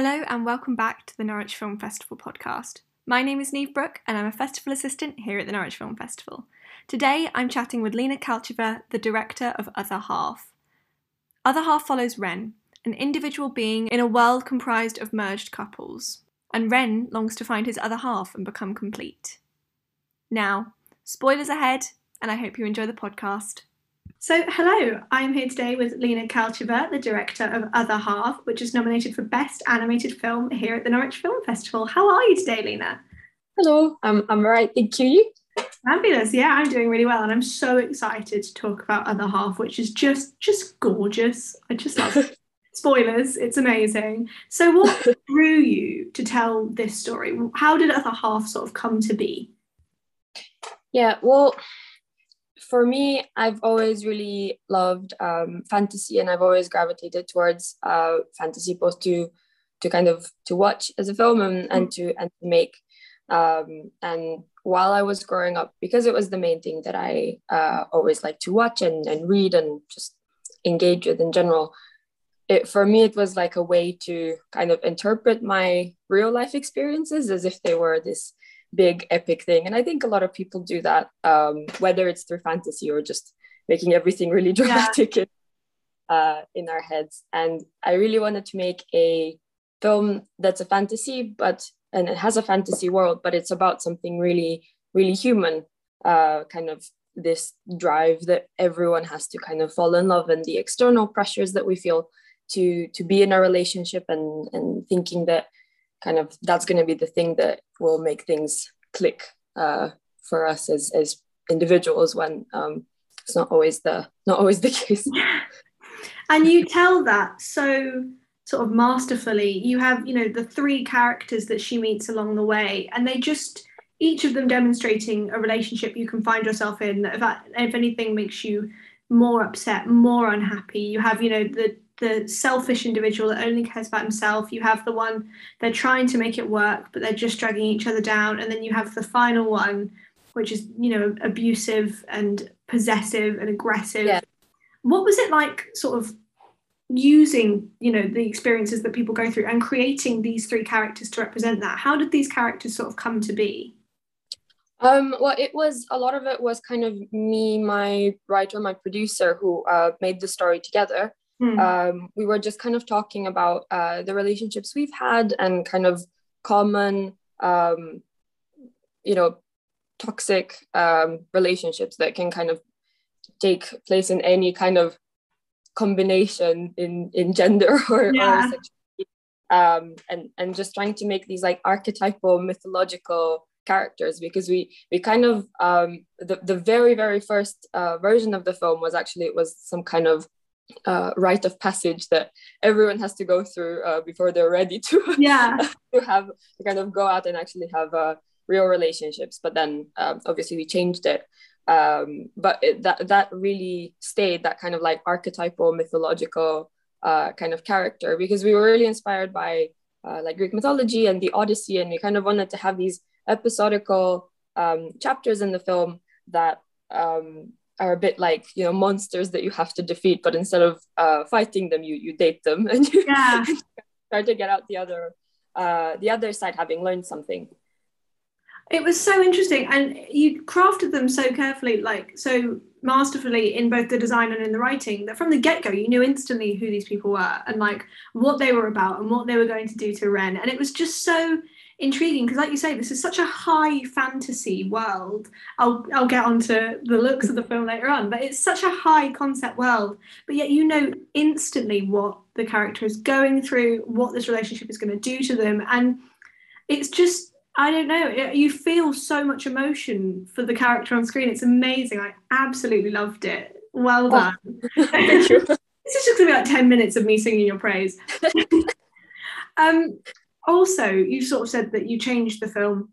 Hello and welcome back to the Norwich Film Festival podcast. My name is Niamh Brook, and I'm a festival assistant here at the Norwich Film Festival. Today I'm chatting with Lina Kalcheva, the director of Other Half. Other Half follows Ren, an individual being in a world comprised of merged couples, and Ren longs to find his other half and become complete. Now, spoilers ahead, and I hope you enjoy the podcast. So, hello, I'm here today with Lina Kalcheva, the director of Other Half, which is nominated for Best Animated Film here at the Norwich Film Festival. How are you today, Lina? Hello, I'm, I'm all right, thank you. Fabulous, yeah, I'm doing really well, and I'm so excited to talk about Other Half, which is just just gorgeous. I just love it. Spoilers, it's amazing. So, what drew you to tell this story? How did Other Half sort of come to be? Yeah, well, for me, I've always really loved um, fantasy, and I've always gravitated towards uh, fantasy, both to to kind of to watch as a film and, and to and to make. Um, and while I was growing up, because it was the main thing that I uh, always liked to watch and, and read and just engage with in general, it for me it was like a way to kind of interpret my real life experiences as if they were this big epic thing and i think a lot of people do that um, whether it's through fantasy or just making everything really dramatic yeah. in, uh, in our heads and i really wanted to make a film that's a fantasy but and it has a fantasy world but it's about something really really human uh, kind of this drive that everyone has to kind of fall in love and the external pressures that we feel to to be in a relationship and and thinking that kind of that's going to be the thing that will make things click uh, for us as as individuals when um, it's not always the not always the case. and you tell that so sort of masterfully. You have you know the three characters that she meets along the way, and they just each of them demonstrating a relationship you can find yourself in. If, that, if anything makes you more upset, more unhappy, you have you know the the selfish individual that only cares about himself. You have the one they're trying to make it work, but they're just dragging each other down. And then you have the final one, which is, you know, abusive and possessive and aggressive. Yeah. What was it like, sort of using, you know, the experiences that people go through and creating these three characters to represent that? How did these characters sort of come to be? Um, well, it was a lot of it was kind of me, my writer, my producer, who uh, made the story together. Mm. Um, we were just kind of talking about uh, the relationships we've had and kind of common, um, you know, toxic um, relationships that can kind of take place in any kind of combination in in gender or, yeah. or sexuality. Um, and and just trying to make these like archetypal mythological characters because we we kind of um, the the very very first uh, version of the film was actually it was some kind of uh, rite of passage that everyone has to go through uh, before they're ready to yeah. to have to kind of go out and actually have uh, real relationships. But then um, obviously we changed it. Um, but it, that that really stayed that kind of like archetypal mythological uh, kind of character because we were really inspired by uh, like Greek mythology and the Odyssey. And we kind of wanted to have these episodical um, chapters in the film that um, are a bit like you know monsters that you have to defeat but instead of uh, fighting them you you date them and you yeah. try to get out the other uh, the other side having learned something it was so interesting and you crafted them so carefully like so masterfully in both the design and in the writing that from the get-go you knew instantly who these people were and like what they were about and what they were going to do to ren and it was just so intriguing because like you say this is such a high fantasy world. I'll i'll get onto the looks of the film later on but it's such a high concept world. But yet you know instantly what the character is going through what this relationship is going to do to them and it's just i don't know you feel so much emotion for the character on screen. It's amazing. I absolutely loved it. Well oh, done. Oh, this is just to be like 10 minutes of me singing your praise. Um also, you sort of said that you changed the film,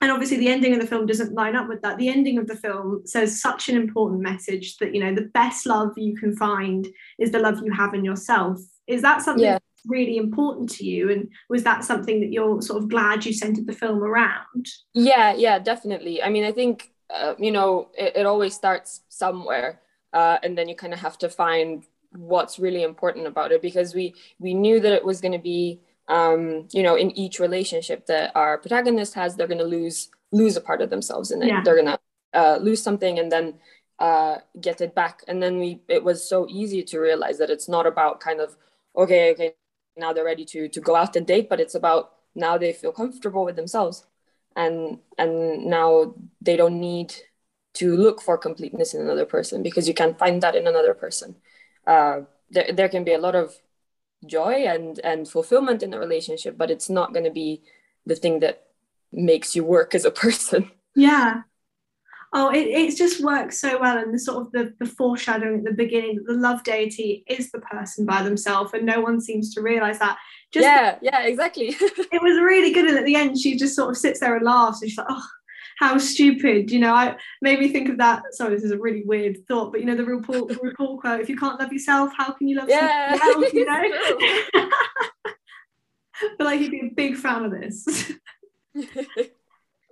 and obviously the ending of the film doesn't line up with that. The ending of the film says such an important message that you know the best love you can find is the love you have in yourself. Is that something yeah. really important to you? And was that something that you're sort of glad you centered the film around? Yeah, yeah, definitely. I mean, I think uh, you know it, it always starts somewhere, uh, and then you kind of have to find what's really important about it because we we knew that it was going to be um, you know, in each relationship that our protagonist has, they're going to lose lose a part of themselves in it. Yeah. They're going to uh, lose something and then uh, get it back. And then we, it was so easy to realize that it's not about kind of, okay, okay, now they're ready to to go out and date, but it's about now they feel comfortable with themselves, and and now they don't need to look for completeness in another person because you can find that in another person. Uh, there, there can be a lot of joy and and fulfillment in a relationship but it's not going to be the thing that makes you work as a person. Yeah. Oh it, it just works so well and the sort of the, the foreshadowing at the beginning that the love deity is the person by themselves and no one seems to realize that. Just yeah yeah exactly. It was really good and at the end she just sort of sits there and laughs and she's like oh how stupid, you know, I made me think of that. Sorry, this is a really weird thought, but you know, the RuPaul, RuPaul quote, if you can't love yourself, how can you love yeah, someone else, you know? but like you'd be a big fan of this.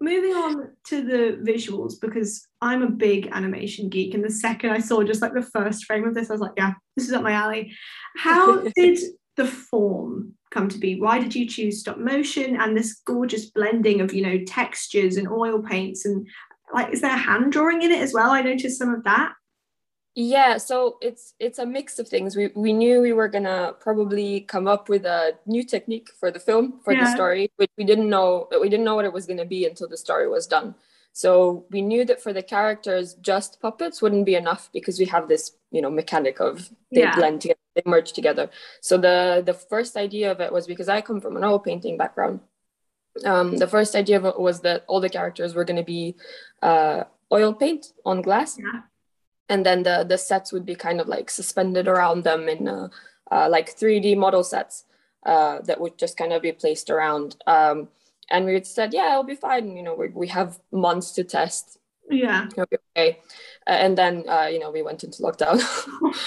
Moving on to the visuals, because I'm a big animation geek. And the second I saw just like the first frame of this, I was like, yeah, this is up my alley. How did the form come to be? Why did you choose stop motion and this gorgeous blending of, you know, textures and oil paints and like is there hand drawing in it as well? I noticed some of that. Yeah, so it's it's a mix of things. We we knew we were gonna probably come up with a new technique for the film for yeah. the story, but we didn't know we didn't know what it was gonna be until the story was done. So we knew that for the characters, just puppets wouldn't be enough because we have this, you know, mechanic of they yeah. blend together, they merge together. So the the first idea of it was because I come from an oil painting background. Um, the first idea of it was that all the characters were going to be uh, oil paint on glass, yeah. and then the the sets would be kind of like suspended around them in uh, uh, like 3D model sets uh, that would just kind of be placed around. Um, and we said, yeah, it'll be fine. You know, we, we have months to test. Yeah. okay. Uh, and then, uh, you know, we went into lockdown.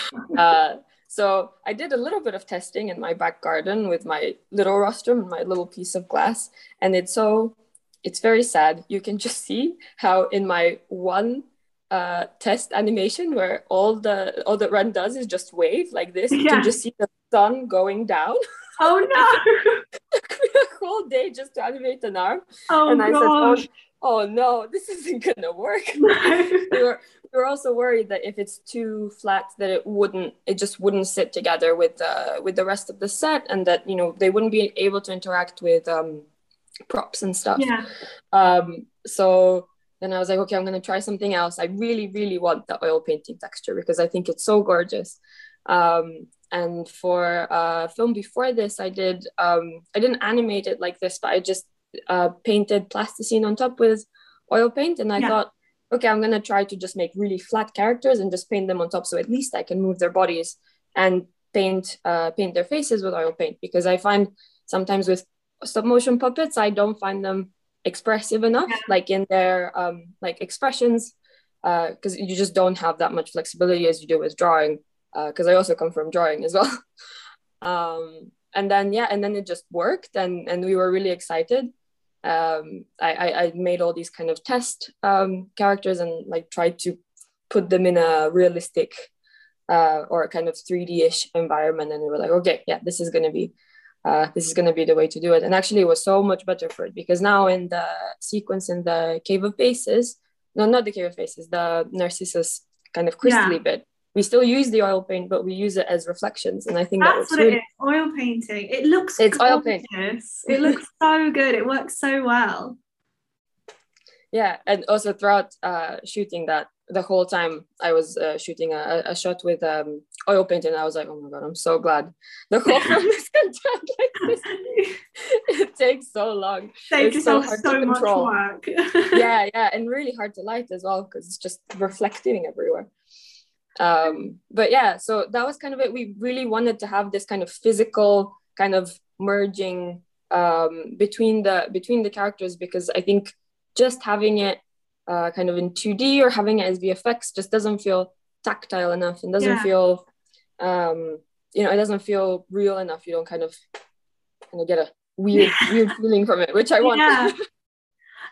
uh, so I did a little bit of testing in my back garden with my little rostrum and my little piece of glass. And it's so, it's very sad. You can just see how in my one uh, test animation where all the all that Ren does is just wave like this, you can just see the sun going down. Oh no! whole day just to animate an arm. Oh and I gosh. said, oh, oh no, this isn't gonna work. we, were, we were also worried that if it's too flat, that it wouldn't, it just wouldn't sit together with uh, with the rest of the set, and that you know they wouldn't be able to interact with um, props and stuff. Yeah. Um. So then I was like, okay, I'm gonna try something else. I really, really want the oil painting texture because I think it's so gorgeous. Um, and for a film before this i did um, i didn't animate it like this but i just uh, painted plasticine on top with oil paint and i yeah. thought okay i'm going to try to just make really flat characters and just paint them on top so at least i can move their bodies and paint uh, paint their faces with oil paint because i find sometimes with stop motion puppets i don't find them expressive enough yeah. like in their um, like expressions because uh, you just don't have that much flexibility as you do with drawing because uh, I also come from drawing as well. um, and then yeah, and then it just worked, and and we were really excited. Um, I, I, I made all these kind of test um, characters and like tried to put them in a realistic uh, or kind of 3D-ish environment, and we were like, okay, yeah, this is gonna be uh, this is going to be the way to do it. And actually, it was so much better for it because now in the sequence in the Cave of Faces, no, not the Cave of Faces, the Narcissus kind of crystally yeah. bit, we still use the oil paint, but we use it as reflections. And I think that's that what really... it is. Oil painting. It looks it's gorgeous. oil paint. it looks so good. It works so well. Yeah, and also throughout uh, shooting that, the whole time I was uh, shooting a, a, shot with um, oil paint, and I was like, "Oh my god, I'm so glad the whole film is done like this." it takes so long. Saved it's so hard so to control. Much work. yeah, yeah, and really hard to light as well because it's just reflecting everywhere um, but yeah so that was kind of it we really wanted to have this kind of physical kind of merging um, between the between the characters because i think just having it uh, kind of in 2d or having it as vfx just doesn't feel tactile enough and doesn't yeah. feel um, you know it doesn't feel real enough you don't kind of kind of get a weird weird feeling from it which i want yeah.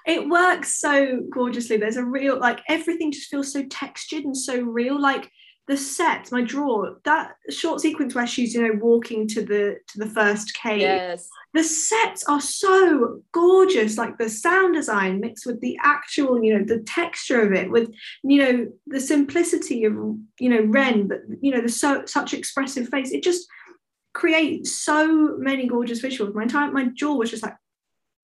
It works so gorgeously there's a real like everything just feels so textured and so real like the set, my draw, that short sequence where she's, you know, walking to the to the first cave. Yes. The sets are so gorgeous, like the sound design mixed with the actual, you know, the texture of it, with you know, the simplicity of you know, Ren, but you know, the so such expressive face. It just creates so many gorgeous visuals. My entire my jaw was just like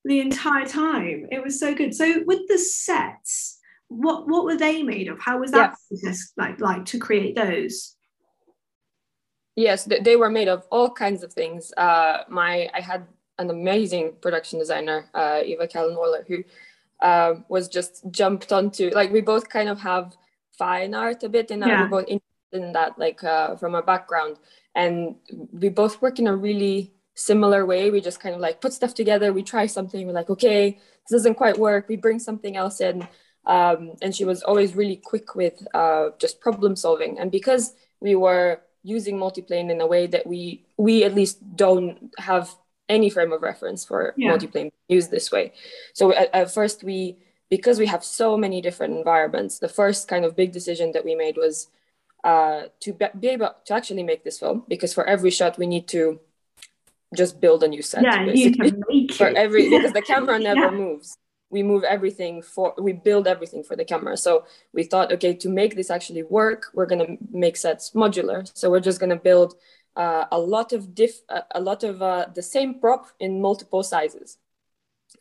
the entire time. It was so good. So with the sets, what what were they made of? How was that yeah. process like like to create those? Yes, they were made of all kinds of things. Uh, my I had an amazing production designer, uh, Eva Kallenwaller, who uh, was just jumped onto like we both kind of have fine art a bit, and yeah. we're both interested in that, like uh, from our background, and we both work in a really similar way. We just kind of like put stuff together. We try something. We're like, okay, this doesn't quite work. We bring something else in um, and she was always really quick with uh, just problem solving. And because we were using multiplane in a way that we we at least don't have any frame of reference for yeah. multiplane used this way. So at, at first we because we have so many different environments, the first kind of big decision that we made was uh, to be able to actually make this film because for every shot we need to just build a new set. Yeah, you can make for every because the camera never yeah. moves. We move everything for we build everything for the camera. So we thought okay to make this actually work we're going to make sets modular. So we're just going to build uh, a lot of diff uh, a lot of uh, the same prop in multiple sizes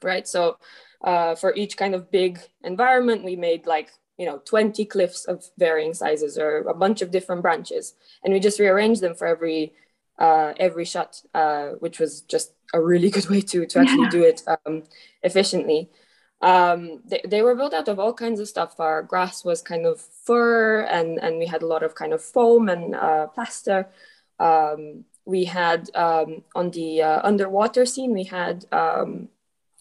right? So uh, for each kind of big environment we made like you know 20 cliffs of varying sizes or a bunch of different branches. And we just rearranged them for every uh, every shot uh, which was just a really good way to to actually yeah. do it um, efficiently um, they, they were built out of all kinds of stuff. Our grass was kind of fur, and and we had a lot of kind of foam and uh, plaster. Um, we had um, on the uh, underwater scene, we had um,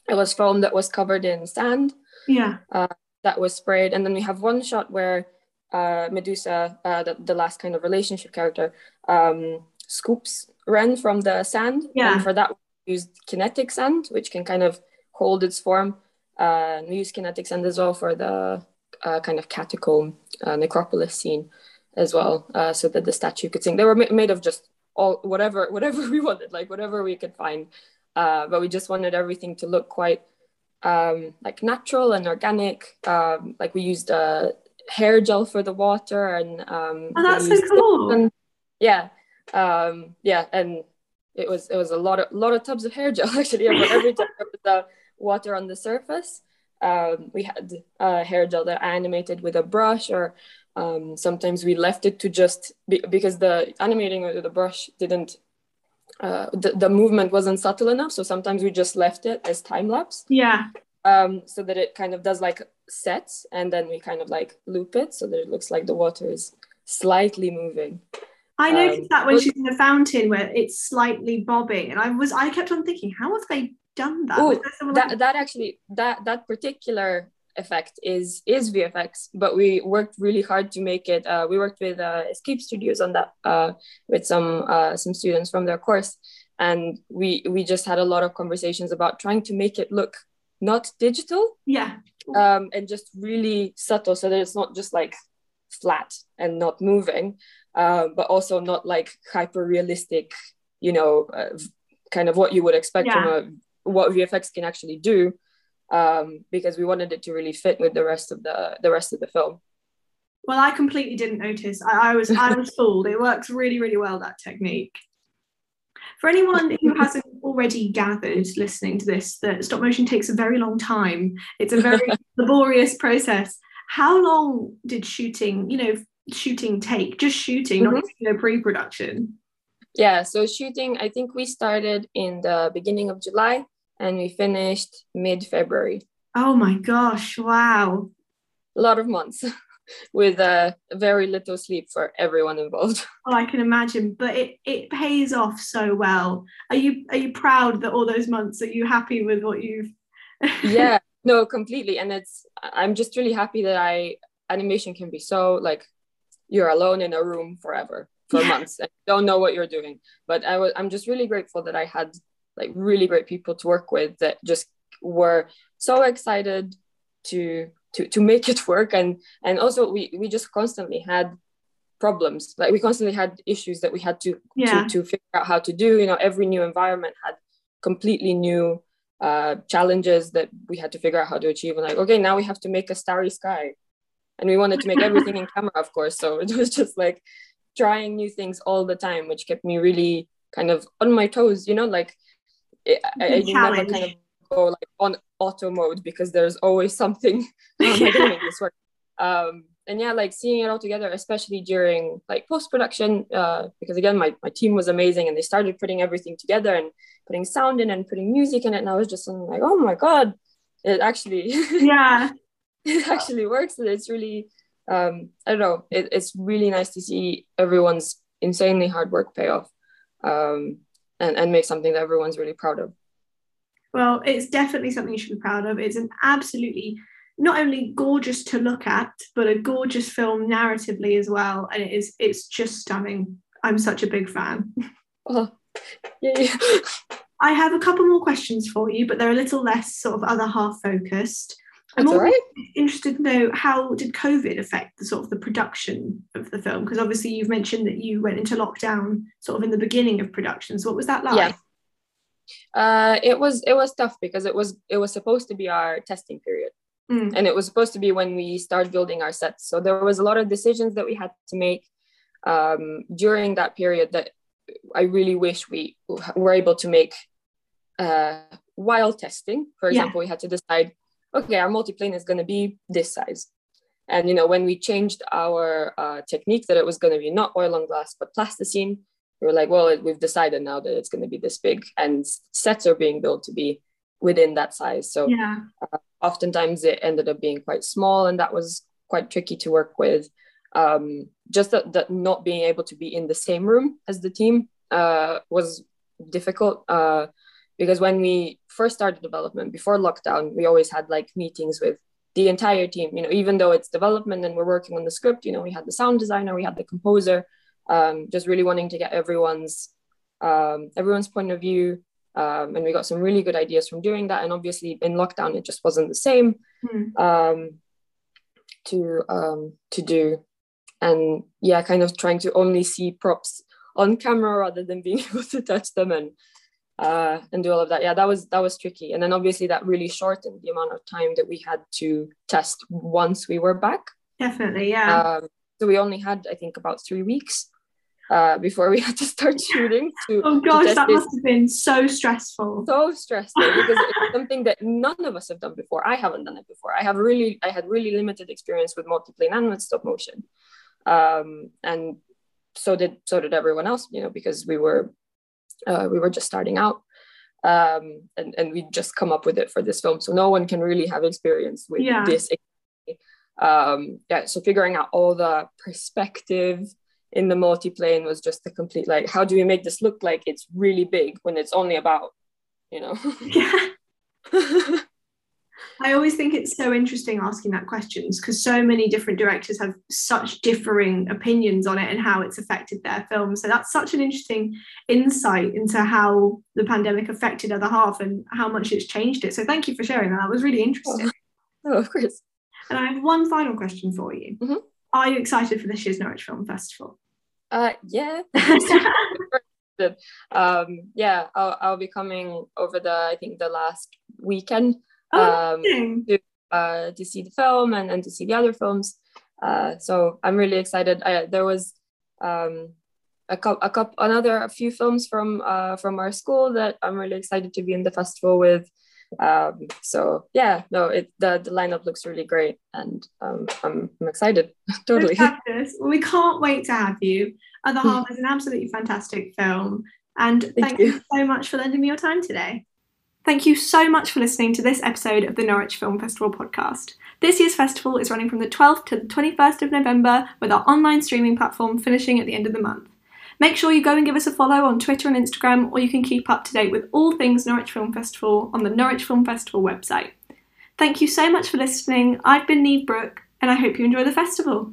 it was foam that was covered in sand. Yeah, uh, that was sprayed, and then we have one shot where uh, Medusa, uh, the, the last kind of relationship character, um, scoops Ren from the sand. Yeah, and for that we used kinetic sand, which can kind of hold its form uh, we use kinetic sand as well for the uh, kind of catacomb uh, necropolis scene as well, uh, so that the statue could sing. They were ma- made of just all whatever whatever we wanted, like whatever we could find. Uh, but we just wanted everything to look quite um, like natural and organic. Um, like we used uh, hair gel for the water, and um, oh, that's so cool. And, yeah, um, yeah, and it was it was a lot of lot of tubs of hair gel actually. Every time there was the water on the surface. Um, we had a hair gel that animated with a brush or um, sometimes we left it to just be, because the animating with the brush didn't uh, the, the movement wasn't subtle enough so sometimes we just left it as time lapse yeah um, so that it kind of does like sets and then we kind of like loop it so that it looks like the water is slightly moving I noticed um, that when she's in the fountain where it's slightly bobbing, and I was I kept on thinking, how have they done that? Ooh, that, that actually that that particular effect is is VFX, but we worked really hard to make it. Uh, we worked with uh, Escape Studios on that uh, with some uh, some students from their course, and we we just had a lot of conversations about trying to make it look not digital, yeah, um, and just really subtle, so that it's not just like flat and not moving, uh, but also not like hyper realistic, you know, uh, kind of what you would expect yeah. from a what VFX can actually do um, because we wanted it to really fit with the rest of the the rest of the film. Well, I completely didn't notice. I, I was I was fooled. It works really really well that technique. For anyone who hasn't already gathered listening to this, that stop motion takes a very long time. It's a very laborious process. How long did shooting, you know, shooting take? Just shooting, mm-hmm. not you know, pre-production. Yeah, so shooting, I think we started in the beginning of July and we finished mid February. Oh my gosh, wow. A lot of months with uh, very little sleep for everyone involved. Oh, I can imagine, but it, it pays off so well. Are you are you proud that all those months are you happy with what you've Yeah, no, completely. And it's I'm just really happy that I animation can be so like you're alone in a room forever for yeah. months and don't know what you're doing. But I was I'm just really grateful that I had like really great people to work with that just were so excited to to to make it work and and also we we just constantly had problems. Like we constantly had issues that we had to, Yeah. to to figure out how to do. You know, every new environment had completely new uh, challenges that we had to figure out how to achieve. And like, okay, now we have to make a starry sky, and we wanted to make everything in camera, of course. So it was just like trying new things all the time, which kept me really kind of on my toes. You know, like it, I, I never kind of go like on auto mode because there's always something. How am I going to make this work? Um, and yeah, like seeing it all together, especially during like post production, uh, because again, my, my team was amazing and they started putting everything together and putting sound in and putting music in it. And I was just like, oh my God, it actually, yeah. It actually works. And it's really, um, I don't know, it, it's really nice to see everyone's insanely hard work pay off um, and, and make something that everyone's really proud of. Well, it's definitely something you should be proud of. It's an absolutely not only gorgeous to look at, but a gorgeous film narratively as well. And it is it's just stunning. I'm such a big fan. Oh, yay. I have a couple more questions for you, but they're a little less sort of other half focused. I'm right. interested to know how did COVID affect the sort of the production of the film? Because obviously you've mentioned that you went into lockdown sort of in the beginning of production. So What was that like? Yeah. Uh, it was it was tough because it was it was supposed to be our testing period, Mm. and it was supposed to be when we start building our sets. So there was a lot of decisions that we had to make um, during that period that I really wish we were able to make uh, while testing. For Yeah. example, we had to decide, okay, our multiplane is going to be this size. And you know, when we changed our uh, technique, that it was going to be not oil on glass but plasticine, we were like, well, it- we've decided now that it's going to be this big, and sets are being built to be within that size. So Yeah. oftentimes it ended up being quite small and that was quite tricky to work with um, just that, that not being able to be in the same room as the team uh, was difficult uh, because when we first started development before lockdown we always had like meetings with the entire team you know even though it's development and we're working on the script you know we had the sound designer we had the composer um, just really wanting to get everyone's um, everyone's point of view um, and we got some really good ideas from doing that and obviously in lockdown it just wasn't the same Mm. um, to um, to do and yeah kind of trying to only see props on camera rather than being able to touch them and uh, and do all of that yeah that was that was tricky and then obviously that really shortened the amount of time that we had to test once we were back Definitely. Yeah. um, so we only had i think about three weeks uh, before we had to start shooting to, oh gosh, that this must have been so stressful. so stressful because it's something that none of us have done before. I haven't done it before. I have really, I had really limited experience with multiplane and with stop motion, um, and so did so did everyone else. You know, because we were uh, we were just starting out, um, and and we just come up with it for this film. So no one can really have experience with Yeah. this. Um, yeah. So figuring out all the perspective in the multiplane was just the complete like how do we make this look like it's really big when it's only about you know Yeah. I always think it's so interesting asking that questions because so many different directors have such differing opinions on it and how it's affected their film. So that's such an interesting insight into how the pandemic affected other half and how much it's changed it. So thank you for sharing that. That was really interesting. oh, of course And I have one final question for you. Mhm. Are you excited for this year's Norwich Film Festival? uh yeah um yeah I'll, I'll be coming over the i think the last weekend Oh, um amazing. uh to see the film and, and to see the other films uh so i'm really excited I, there was um a couple a couple another a few films from uh from our school that i'm really excited to be in the festival with um so yeah no it the, the lineup looks really great and um i'm, I'm excited totally Fabulous. Well, we can't wait to have you. Other Half is an absolutely fantastic film. And thank, you. you. so much for lending me your time today. Thank you so much for listening to this episode of the Norwich Film Festival podcast. This year's festival is running from the 12th to the 21st of November, with our online streaming platform finishing at the end of the month. Make sure you go and give us a follow on Twitter and Instagram, or you can keep up to date with all things Norwich Film Festival on the Norwich Film Festival website. Thank you so much for listening. I've been Niamh Brooke, and I hope you enjoy the festival.